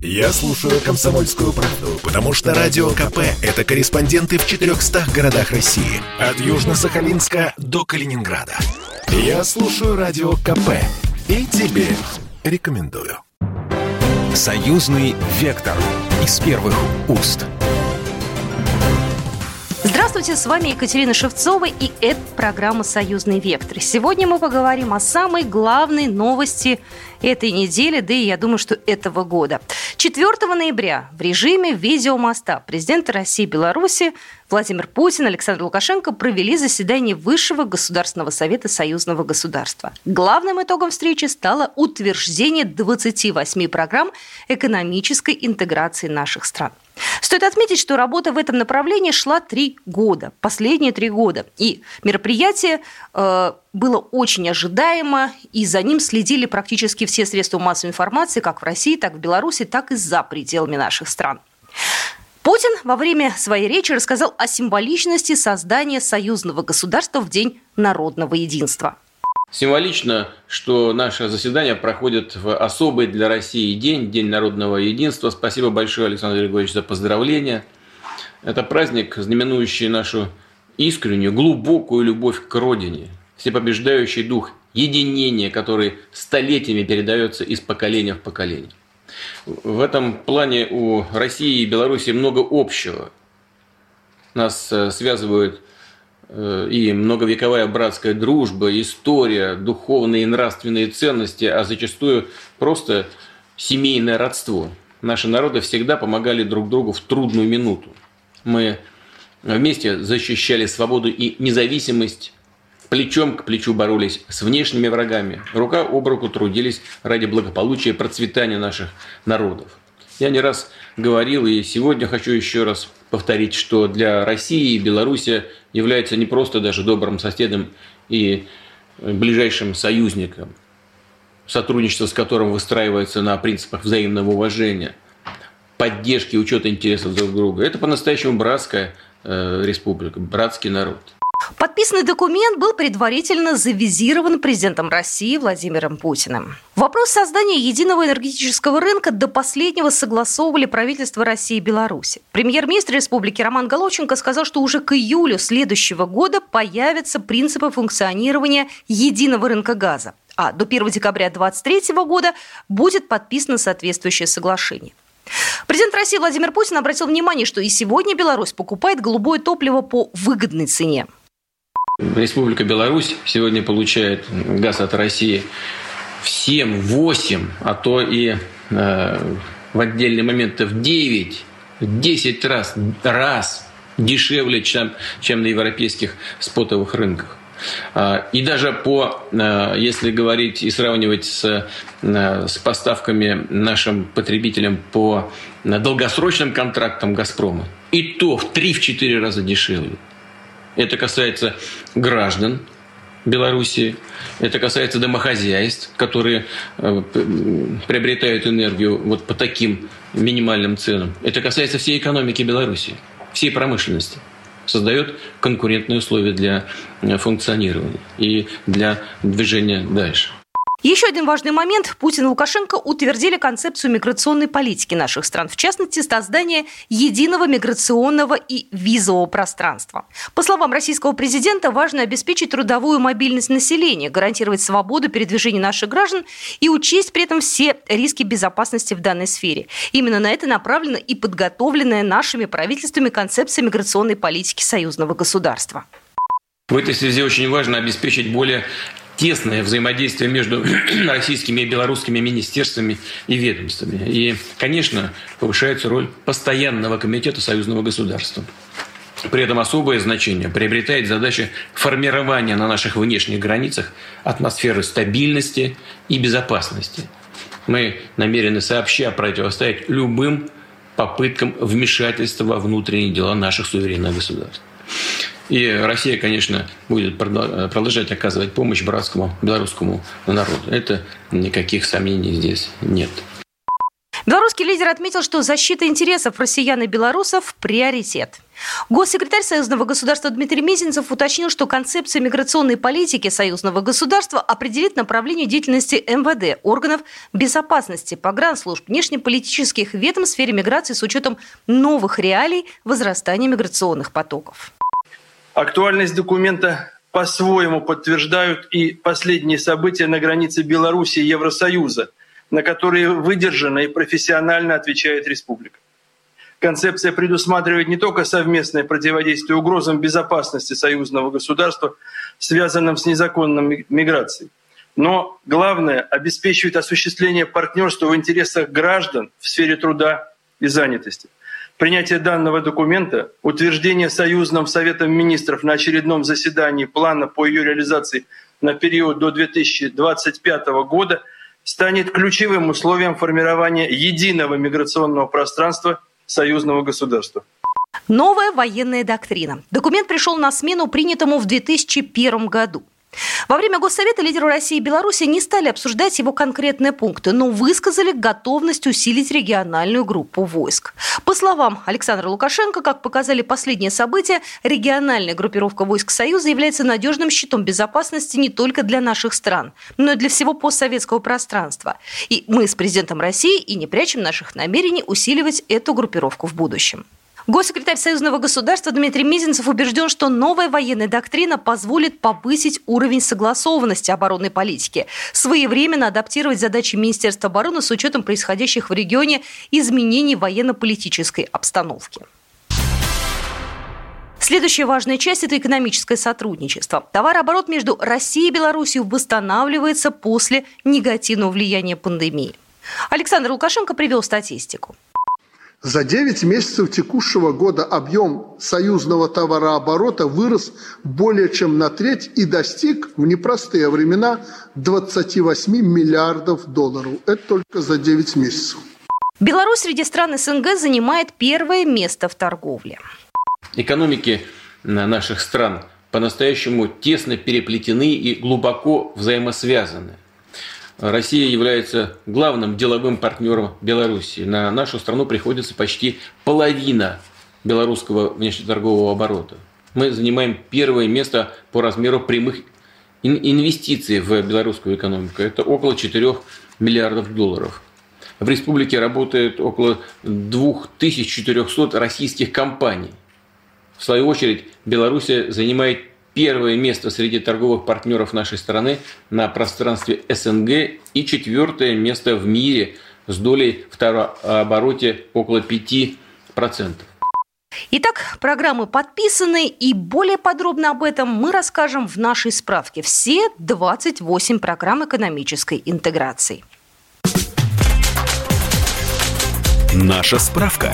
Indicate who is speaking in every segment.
Speaker 1: Я слушаю «Комсомольскую правду», потому что «Радио КП» — это корреспонденты в 400 городах России. От Южно-Сахалинска до Калининграда. Я слушаю «Радио КП» и тебе рекомендую.
Speaker 2: Союзный вектор из первых уст.
Speaker 3: Здравствуйте, с вами Екатерина Шевцова и это программа «Союзный вектор». Сегодня мы поговорим о самой главной новости этой недели, да и я думаю, что этого года. 4 ноября в режиме видеомоста президенты России и Беларуси Владимир Путин и Александр Лукашенко провели заседание Высшего Государственного Совета Союзного государства. Главным итогом встречи стало утверждение 28 программ экономической интеграции наших стран. Стоит отметить, что работа в этом направлении шла три года, последние три года. И мероприятие э, было очень ожидаемо, и за ним следили практически все средства массовой информации, как в России, так в Беларуси, так и за пределами наших стран. Путин во время своей речи рассказал о символичности создания союзного государства в День народного единства.
Speaker 4: Символично, что наше заседание проходит в особый для России день, День народного единства. Спасибо большое, Александр Григорьевич, за поздравления. Это праздник, знаменующий нашу искреннюю, глубокую любовь к родине, всепобеждающий дух единения, который столетиями передается из поколения в поколение. В этом плане у России и Беларуси много общего. Нас э, связывают и многовековая братская дружба, история, духовные и нравственные ценности, а зачастую просто семейное родство. Наши народы всегда помогали друг другу в трудную минуту. Мы вместе защищали свободу и независимость плечом к плечу боролись с внешними врагами, рука об руку трудились ради благополучия и процветания наших народов. Я не раз говорил и сегодня хочу еще раз повторить, что для России и Беларуси является не просто даже добрым соседом и ближайшим союзником, сотрудничество с которым выстраивается на принципах взаимного уважения, поддержки, учета интересов друг друга. Это по-настоящему братская э, республика, братский народ –
Speaker 3: Подписанный документ был предварительно завизирован президентом России Владимиром Путиным. Вопрос создания единого энергетического рынка до последнего согласовывали правительства России и Беларуси. Премьер-министр республики Роман Головченко сказал, что уже к июлю следующего года появятся принципы функционирования единого рынка газа. А до 1 декабря 2023 года будет подписано соответствующее соглашение. Президент России Владимир Путин обратил внимание, что и сегодня Беларусь покупает голубое топливо по выгодной цене.
Speaker 4: Республика Беларусь сегодня получает газ от России в 7, 8, а то и э, в отдельные моменты в 9, 10 раз, раз дешевле, чем, чем на европейских спотовых рынках. А, и даже по, э, если говорить и сравнивать с, э, с поставками нашим потребителям по долгосрочным контрактам «Газпрома», и то в 3-4 раза дешевле. Это касается граждан Белоруссии, это касается домохозяйств, которые э, приобретают энергию вот по таким минимальным ценам. Это касается всей экономики Беларуси, всей промышленности. Создает конкурентные условия для э, функционирования и для движения дальше.
Speaker 3: Еще один важный момент. Путин и Лукашенко утвердили концепцию миграционной политики наших стран, в частности, создание единого миграционного и визового пространства. По словам российского президента, важно обеспечить трудовую мобильность населения, гарантировать свободу передвижения наших граждан и учесть при этом все риски безопасности в данной сфере. Именно на это направлена и подготовленная нашими правительствами концепция миграционной политики союзного государства.
Speaker 4: В этой связи очень важно обеспечить более тесное взаимодействие между российскими и белорусскими министерствами и ведомствами. И, конечно, повышается роль постоянного комитета союзного государства. При этом особое значение приобретает задача формирования на наших внешних границах атмосферы стабильности и безопасности. Мы намерены сообща противостоять любым попыткам вмешательства во внутренние дела наших суверенных государств. И Россия, конечно, будет продолжать оказывать помощь братскому белорусскому народу. Это никаких сомнений здесь нет.
Speaker 3: Белорусский лидер отметил, что защита интересов россиян и белорусов – приоритет. Госсекретарь Союзного государства Дмитрий Мизинцев уточнил, что концепция миграционной политики Союзного государства определит направление деятельности МВД, органов безопасности, погранслужб, внешнеполитических ведомств в сфере миграции с учетом новых реалий возрастания миграционных потоков.
Speaker 5: Актуальность документа по-своему подтверждают и последние события на границе Беларуси и Евросоюза, на которые выдержанно и профессионально отвечает республика. Концепция предусматривает не только совместное противодействие угрозам безопасности союзного государства, связанным с незаконной миграцией, но главное обеспечивает осуществление партнерства в интересах граждан в сфере труда и занятости. Принятие данного документа, утверждение Союзным Советом Министров на очередном заседании плана по ее реализации на период до 2025 года станет ключевым условием формирования единого миграционного пространства союзного государства.
Speaker 3: Новая военная доктрина. Документ пришел на смену принятому в 2001 году. Во время Госсовета лидеры России и Беларуси не стали обсуждать его конкретные пункты, но высказали готовность усилить региональную группу войск. По словам Александра Лукашенко, как показали последние события, региональная группировка войск Союза является надежным щитом безопасности не только для наших стран, но и для всего постсоветского пространства. И мы с президентом России и не прячем наших намерений усиливать эту группировку в будущем. Госсекретарь Союзного государства Дмитрий Мизинцев убежден, что новая военная доктрина позволит повысить уровень согласованности оборонной политики, своевременно адаптировать задачи Министерства обороны с учетом происходящих в регионе изменений военно-политической обстановки. Следующая важная часть – это экономическое сотрудничество. Товарооборот между Россией и Беларусью восстанавливается после негативного влияния пандемии. Александр Лукашенко привел статистику.
Speaker 6: За 9 месяцев текущего года объем союзного товарооборота вырос более чем на треть и достиг в непростые времена 28 миллиардов долларов. Это только за 9 месяцев.
Speaker 3: Беларусь среди стран СНГ занимает первое место в торговле.
Speaker 4: Экономики наших стран по-настоящему тесно переплетены и глубоко взаимосвязаны – Россия является главным деловым партнером Беларуси. На нашу страну приходится почти половина белорусского внешнеторгового оборота. Мы занимаем первое место по размеру прямых инвестиций в белорусскую экономику. Это около 4 миллиардов долларов. В республике работает около 2400 российских компаний. В свою очередь, Беларусь занимает первое место среди торговых партнеров нашей страны на пространстве СНГ и четвертое место в мире с долей в товарообороте около 5%.
Speaker 3: Итак, программы подписаны, и более подробно об этом мы расскажем в нашей справке. Все 28 программ экономической интеграции.
Speaker 1: Наша справка.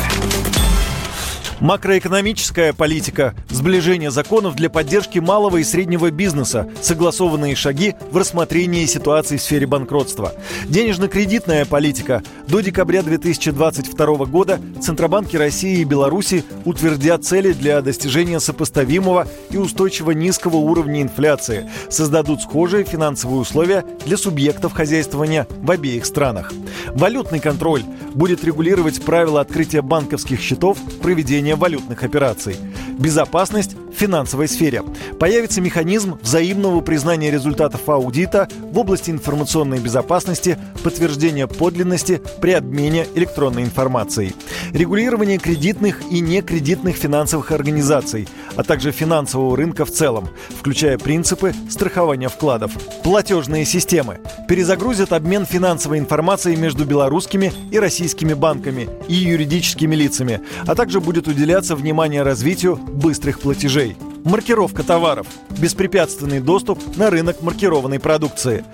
Speaker 7: Макроэкономическая политика, сближение законов для поддержки малого и среднего бизнеса, согласованные шаги в рассмотрении ситуации в сфере банкротства. Денежно-кредитная политика. До декабря 2022 года Центробанки России и Беларуси утвердят цели для достижения сопоставимого и устойчиво низкого уровня инфляции, создадут схожие финансовые условия для субъектов хозяйствования в обеих странах. Валютный контроль будет регулировать правила открытия банковских счетов, проведения проведения валютных операций. Безопасность в финансовой сфере. Появится механизм взаимного признания результатов аудита в области информационной безопасности, подтверждения подлинности при обмене электронной информацией. Регулирование кредитных и некредитных финансовых организаций, а также финансового рынка в целом, включая принципы страхования вкладов. Платежные системы. Перезагрузят обмен финансовой информацией между белорусскими и российскими банками и юридическими лицами, а также будет уделяться внимание развитию быстрых платежей. Маркировка товаров. Беспрепятственный доступ на рынок маркированной продукции.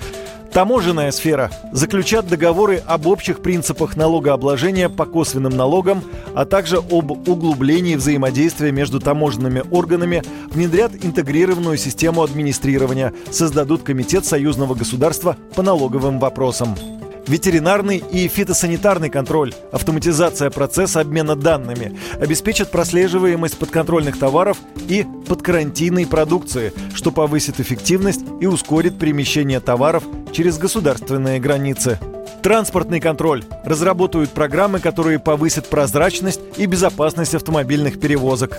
Speaker 7: Таможенная сфера. Заключат договоры об общих принципах налогообложения по косвенным налогам, а также об углублении взаимодействия между таможенными органами, внедрят интегрированную систему администрирования, создадут Комитет союзного государства по налоговым вопросам ветеринарный и фитосанитарный контроль, автоматизация процесса обмена данными, обеспечат прослеживаемость подконтрольных товаров и подкарантинной продукции, что повысит эффективность и ускорит перемещение товаров через государственные границы. Транспортный контроль. Разработают программы, которые повысят прозрачность и безопасность автомобильных перевозок.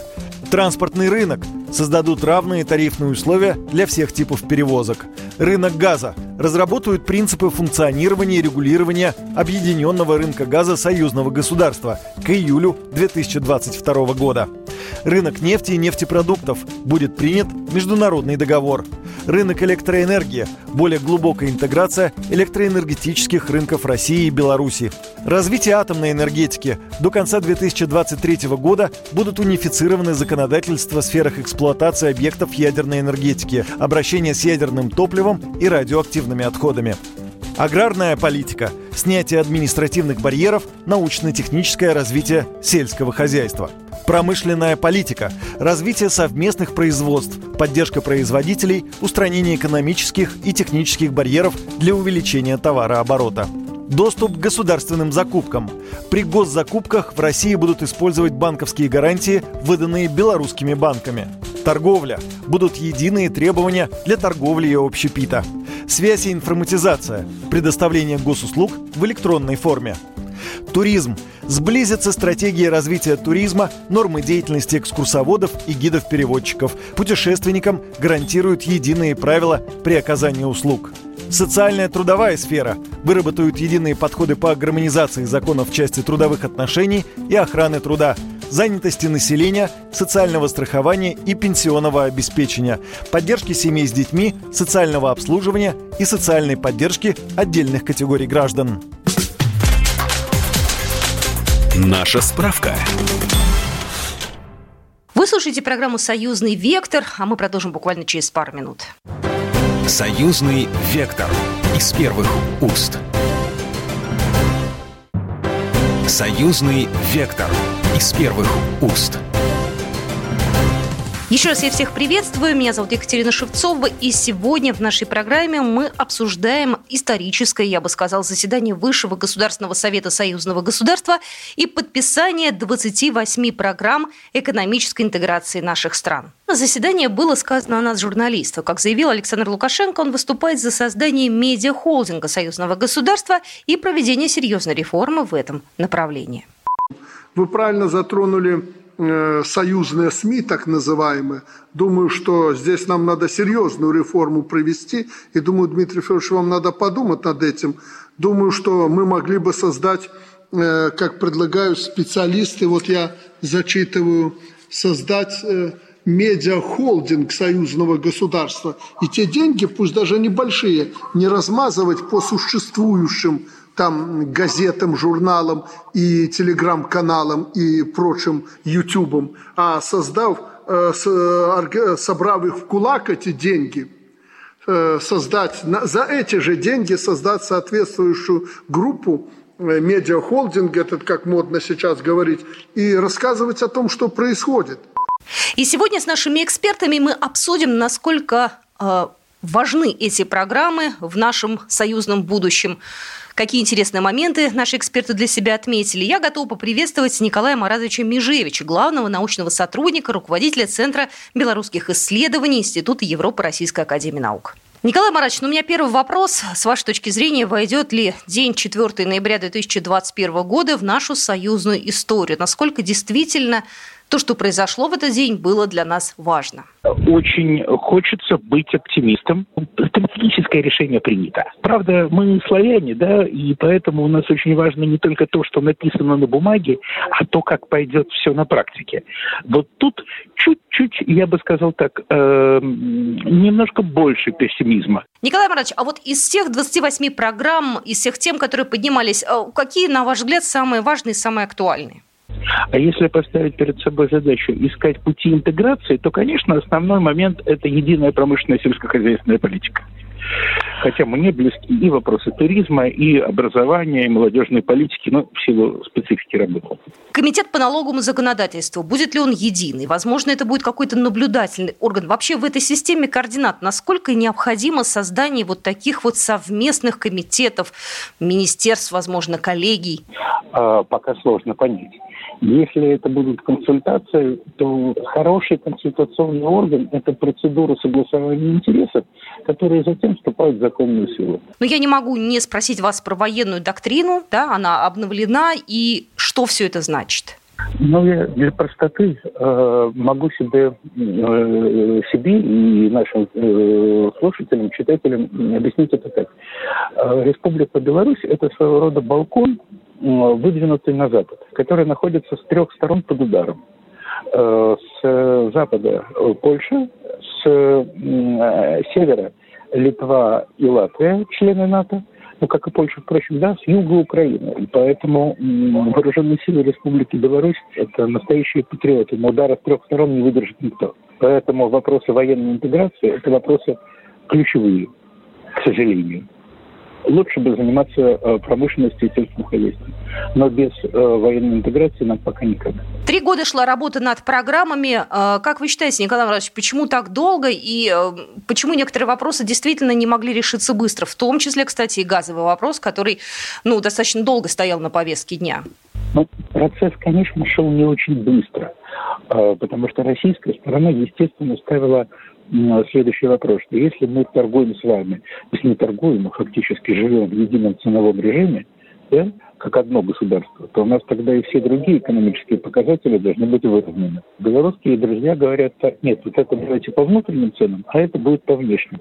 Speaker 7: Транспортный рынок. Создадут равные тарифные условия для всех типов перевозок. Рынок газа. Разработают принципы функционирования и регулирования объединенного рынка газа союзного государства к июлю 2022 года. Рынок нефти и нефтепродуктов. Будет принят международный договор. Рынок электроэнергии. Более глубокая интеграция электроэнергетических рынков России и Беларуси. Развитие атомной энергетики. До конца 2023 года будут унифицированы законодательства в сферах эксплуатации объектов ядерной энергетики, обращения с ядерным топливом и радиоактивными отходами. Аграрная политика, снятие административных барьеров, научно-техническое развитие сельского хозяйства. Промышленная политика, развитие совместных производств, поддержка производителей, устранение экономических и технических барьеров для увеличения товарооборота. Доступ к государственным закупкам. При госзакупках в России будут использовать банковские гарантии, выданные белорусскими банками. Торговля. Будут единые требования для торговли и общепита. Связь и информатизация. Предоставление госуслуг в электронной форме. Туризм. Сблизится стратегия развития туризма, нормы деятельности экскурсоводов и гидов-переводчиков. Путешественникам гарантируют единые правила при оказании услуг. Социальная трудовая сфера. Выработают единые подходы по гармонизации законов в части трудовых отношений и охраны труда занятости населения, социального страхования и пенсионного обеспечения, поддержки семей с детьми, социального обслуживания и социальной поддержки отдельных категорий граждан.
Speaker 1: Наша справка.
Speaker 3: Вы слушаете программу «Союзный вектор», а мы продолжим буквально через пару минут.
Speaker 2: Союзный вектор из первых уст. Союзный вектор из первых уст.
Speaker 3: Еще раз я всех приветствую. Меня зовут Екатерина Шевцова. И сегодня в нашей программе мы обсуждаем историческое, я бы сказал, заседание Высшего Государственного Совета Союзного государства и подписание 28 программ экономической интеграции наших стран. На заседании было сказано о нас журналистов. Как заявил Александр Лукашенко, он выступает за создание медиахолдинга союзного государства и проведение серьезной реформы в этом направлении.
Speaker 6: Вы правильно затронули союзные СМИ, так называемые. Думаю, что здесь нам надо серьезную реформу провести. И думаю, Дмитрий Федорович, вам надо подумать над этим. Думаю, что мы могли бы создать, э, как предлагают специалисты, вот я зачитываю, создать э, медиахолдинг союзного государства. И те деньги, пусть даже небольшие, не размазывать по существующим там газетам, журналам и телеграм-каналам и прочим ютубам, а создав, э, собрав их в кулак, эти деньги, э, создать, за эти же деньги создать соответствующую группу, э, медиахолдинг, этот, как модно сейчас говорить, и рассказывать о том, что происходит.
Speaker 3: И сегодня с нашими экспертами мы обсудим, насколько важны эти программы в нашем союзном будущем. Какие интересные моменты наши эксперты для себя отметили. Я готова поприветствовать Николая Маразовича Межевича, главного научного сотрудника, руководителя Центра белорусских исследований Института Европы Российской Академии Наук. Николай Марач, ну у меня первый вопрос. С вашей точки зрения, войдет ли день 4 ноября 2021 года в нашу союзную историю? Насколько действительно то, что произошло в этот день, было для нас важно.
Speaker 8: Очень хочется быть оптимистом. Стратегическое решение принято. Правда, мы славяне, да, и поэтому у нас очень важно не только то, что написано на бумаге, а то, как пойдет все на практике. Вот тут чуть-чуть, я бы сказал так, э, немножко больше пессимизма.
Speaker 3: Николай Маратович, а вот из всех 28 программ, из всех тем, которые поднимались, э, какие, на ваш взгляд, самые важные, самые актуальные?
Speaker 8: А если поставить перед собой задачу искать пути интеграции, то, конечно, основной момент – это единая промышленная сельскохозяйственная политика. Хотя мне близки и вопросы туризма, и образования, и молодежной политики, но в силу специфики работы.
Speaker 3: Комитет по налоговому законодательству, будет ли он единый? Возможно, это будет какой-то наблюдательный орган. Вообще в этой системе координат насколько необходимо создание вот таких вот совместных комитетов, министерств, возможно, коллегий?
Speaker 8: А, пока сложно понять. Если это будут консультации, то хороший консультационный орган – это процедура согласования интересов, которые затем вступают в законную силу.
Speaker 3: Но я не могу не спросить вас про военную доктрину, да, она обновлена, и что все это значит?
Speaker 8: Ну, я для простоты э, могу себе, э, себе и нашим э, слушателям, читателям объяснить это так. Э, Республика Беларусь – это своего рода балкон, выдвинутый на запад, который находится с трех сторон под ударом. Э, с запада Польша, с э, севера Литва и Латвия, члены НАТО, ну, как и Польша, впрочем, да, с юга Украины. И поэтому вооруженные силы Республики Беларусь – это настоящие патриоты. Но удара с трех сторон не выдержит никто. Поэтому вопросы военной интеграции – это вопросы ключевые, к сожалению лучше бы заниматься э, промышленностью и сельским хозяйством. Но без э, военной интеграции нам пока никак.
Speaker 3: Три года шла работа над программами. Э, как вы считаете, Николай Иванович, почему так долго и почему некоторые вопросы действительно не могли решиться быстро? В том числе, кстати, и газовый вопрос, который ну, достаточно долго стоял на повестке дня.
Speaker 8: Ну, процесс, конечно, шел не очень быстро, потому что российская сторона, естественно, ставила следующий вопрос, что если мы торгуем с вами, если не торгуем, мы фактически живем в едином ценовом режиме, да, как одно государство, то у нас тогда и все другие экономические показатели должны быть выровнены. Белорусские друзья говорят, так, нет, вот это давайте по внутренним ценам, а это будет по внешним.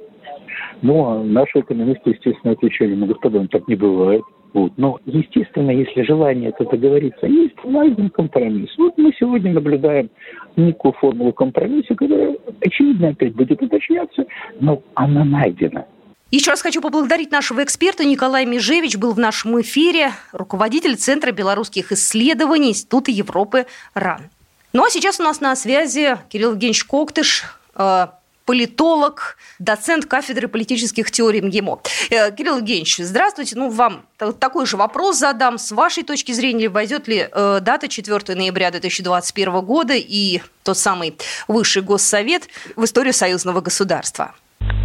Speaker 8: Ну, а наши экономисты, естественно, отвечали, ну, господа, ну, так не бывает. Вот. Но, естественно, если желание это договориться, есть важный компромисс. Вот мы сегодня наблюдаем некую формулу компромисса, которая, очевидно, опять будет уточняться, но она найдена.
Speaker 3: Еще раз хочу поблагодарить нашего эксперта. Николай Межевич был в нашем эфире, руководитель Центра белорусских исследований Института Европы РАН. Ну а сейчас у нас на связи Кирилл Евгеньевич Коктыш, э, политолог, доцент кафедры политических теорий МГИМО. Э, Кирилл Евгеньевич, здравствуйте. Ну, вам такой же вопрос задам. С вашей точки зрения, войдет ли э, дата 4 ноября 2021 года и тот самый Высший Госсовет в историю союзного государства?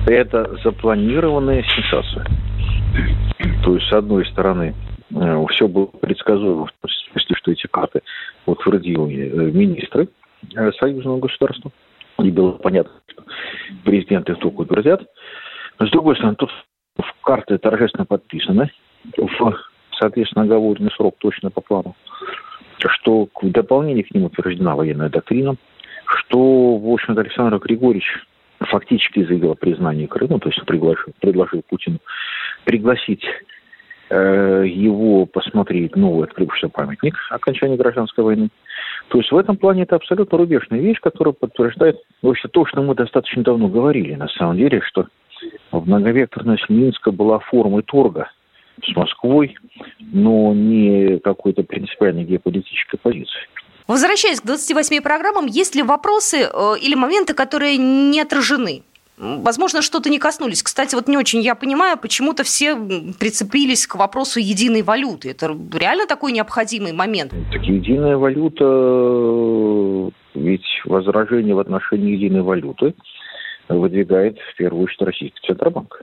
Speaker 9: Это запланированная сенсация. То есть, с одной стороны, э, все было предсказуемо, в смысле, что эти карты утвердили министры союзного государства – и было понятно, президенты их только утвердят. Но, с другой стороны, тут в карты торжественно подписаны, в, соответственно, оговоренный срок точно по плану, что в дополнение к ним утверждена военная доктрина, что, в общем-то, Александр Григорьевич фактически заявил о признании Крыма, то есть предложил, предложил Путину пригласить э, его посмотреть новый открывшийся памятник окончания гражданской войны. То есть в этом плане это абсолютно рубежная вещь, которая подтверждает вообще то, что мы достаточно давно говорили, на самом деле, что многовекторность Минска была формой торга с Москвой, но не какой-то принципиальной геополитической позиции.
Speaker 3: Возвращаясь к 28 программам, есть ли вопросы э, или моменты, которые не отражены? Возможно, что-то не коснулись. Кстати, вот не очень я понимаю, почему-то все прицепились к вопросу единой валюты. Это реально такой необходимый момент?
Speaker 9: Так единая валюта, ведь возражение в отношении единой валюты выдвигает в первую очередь Российский Центробанк.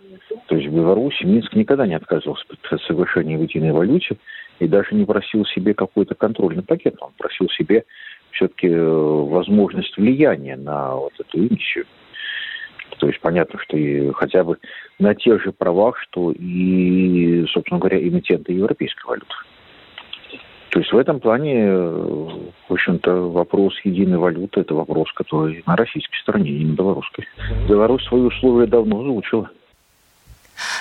Speaker 9: То есть в Беларуси Минск никогда не отказывался от соглашения в единой валюте и даже не просил себе какой-то контрольный пакет. Он просил себе все-таки э, возможность влияния на вот эту миссию. То есть понятно, что и хотя бы на тех же правах, что и, собственно говоря, эмитенты европейской валюты. То есть в этом плане, в общем-то, вопрос единой валюты – это вопрос, который на российской стороне, не на белорусской. Беларусь свои условия давно озвучила.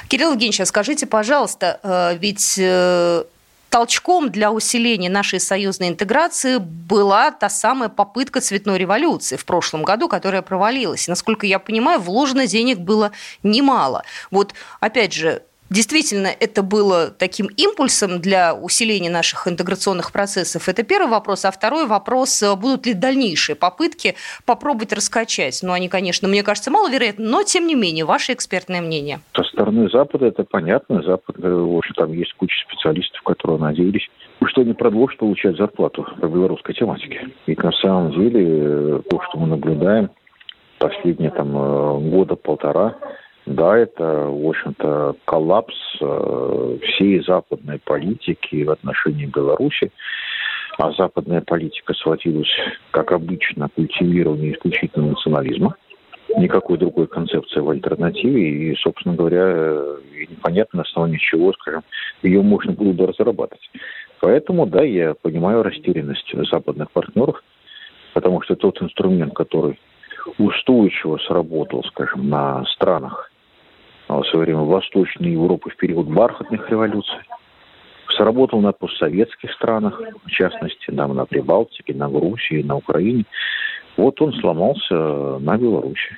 Speaker 3: Кирилл Евгеньевич, а скажите, пожалуйста, э, ведь э, толчком для усиления нашей союзной интеграции была та самая попытка цветной революции в прошлом году, которая провалилась. И, насколько я понимаю, вложено денег было немало. Вот, опять же, Действительно, это было таким импульсом для усиления наших интеграционных процессов. Это первый вопрос. А второй вопрос, э, будут ли дальнейшие попытки попробовать раскачать? Ну, они, конечно, мне кажется, маловероятны, но, тем не менее, ваше экспертное мнение.
Speaker 9: Со стороны Запада это понятно. Запад, э, в общем, там есть куча специалистов, которые надеялись, что они продолжат получать зарплату по белорусской тематике. И на самом деле э, то, что мы наблюдаем последние там года полтора, да, это, в общем-то, коллапс э, всей западной политики в отношении Беларуси. а западная политика сводилась, как обычно, к культивированию исключительно национализма. Никакой другой концепции в альтернативе, и, собственно говоря, непонятно на основании чего, скажем, ее можно было бы разрабатывать. Поэтому, да, я понимаю растерянность западных партнеров, потому что тот инструмент, который устойчиво сработал, скажем, на странах в свое время Восточной Европы в период бархатных революций, сработал на постсоветских странах, в частности, там, на Прибалтике, на Грузии, на Украине. Вот он сломался на Беларуси.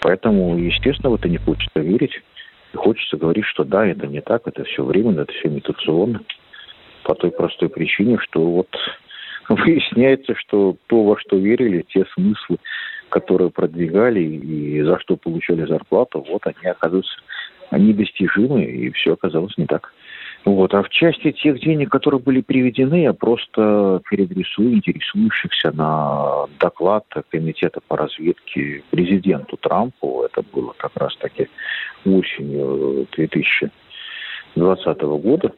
Speaker 9: Поэтому, естественно, в это не хочется верить. И хочется говорить, что да, это не так, это все временно, это все имитационно. По той простой причине, что вот выясняется, что то, во что верили, те смыслы, которые продвигали и за что получали зарплату, вот они оказываются недостижимы, и все оказалось не так. Вот. А в части тех денег, которые были приведены, я просто переадресую интересующихся на доклад Комитета по разведке президенту Трампу. Это было как раз-таки осенью 2020 года,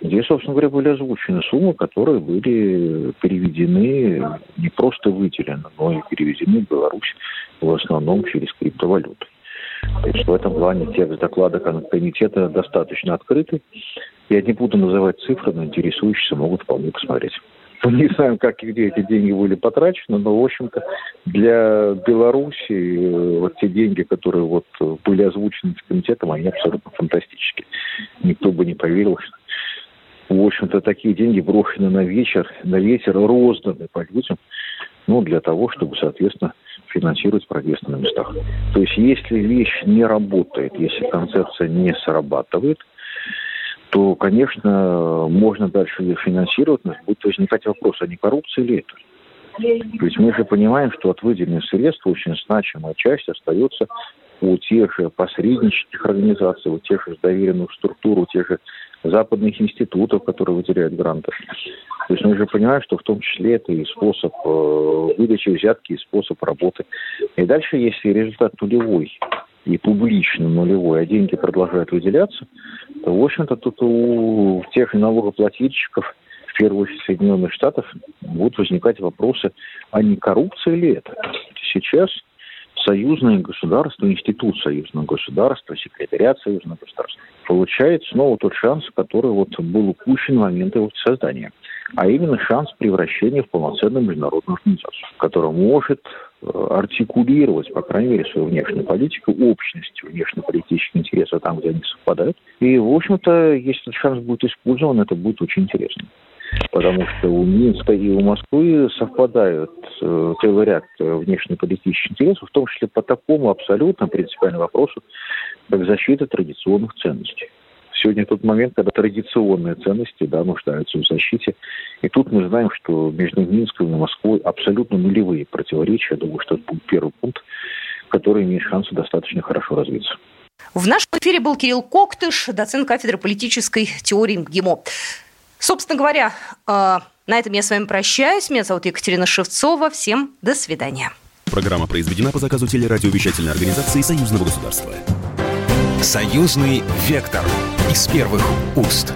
Speaker 9: где, собственно говоря, были озвучены суммы, которые были переведены, не просто выделены, но и переведены в Беларусь в основном через криптовалюты. То есть в этом плане текст доклада комитета достаточно открытый. Я не буду называть цифры, но интересующиеся могут вполне посмотреть. Мы не знаем, как и где эти деньги были потрачены, но, в общем-то, для Беларуси э, вот те деньги, которые вот были озвучены комитетом, они абсолютно фантастические. Никто бы не поверил, что, в общем-то, такие деньги брошены на вечер, на ветер, розданы по людям, ну, для того, чтобы, соответственно, финансировать прогресс на местах. То есть, если вещь не работает, если концепция не срабатывает – то, конечно, можно дальше ее финансировать, но будет возникать вопрос, а не коррупция ли это? То есть мы же понимаем, что от выделенных средств очень значимая часть остается у тех же посреднических организаций, у тех же доверенных структур, у тех же западных институтов, которые выделяют гранты. То есть мы же понимаем, что в том числе это и способ э, выдачи взятки, и способ работы. И дальше, если результат нулевой, и публично нулевой, а деньги продолжают выделяться, то, в общем-то, тут у тех налогоплательщиков, в первую очередь Соединенных Штатов, будут возникать вопросы, а не коррупция ли это? Сейчас союзное государство, институт союзного государства, секретариат союзного государства получает снова тот шанс, который вот был упущен в момент его создания – а именно шанс превращения в полноценную международную организацию, которая может э, артикулировать, по крайней мере, свою внешнюю политику, общность внешнеполитических интересов там, где они совпадают. И, в общем-то, если этот шанс будет использован, это будет очень интересно. Потому что у Минска и у Москвы совпадают э, целый ряд э, внешнеполитических интересов, в том числе по такому абсолютно принципиальному вопросу, как защита традиционных ценностей. Сегодня тот момент, когда традиционные ценности да, нуждаются в защите. И тут мы знаем, что между Минском и Москвой абсолютно нулевые противоречия. Я думаю, что это будет первый пункт, который имеет шансы достаточно хорошо развиться.
Speaker 3: В нашем эфире был Кирилл Коктыш, доцент кафедры политической теории МГИМО. Собственно говоря, э, на этом я с вами прощаюсь. Меня зовут Екатерина Шевцова. Всем до свидания.
Speaker 2: Программа произведена по заказу телерадиовещательной организации Союзного государства. Союзный вектор из первых уст.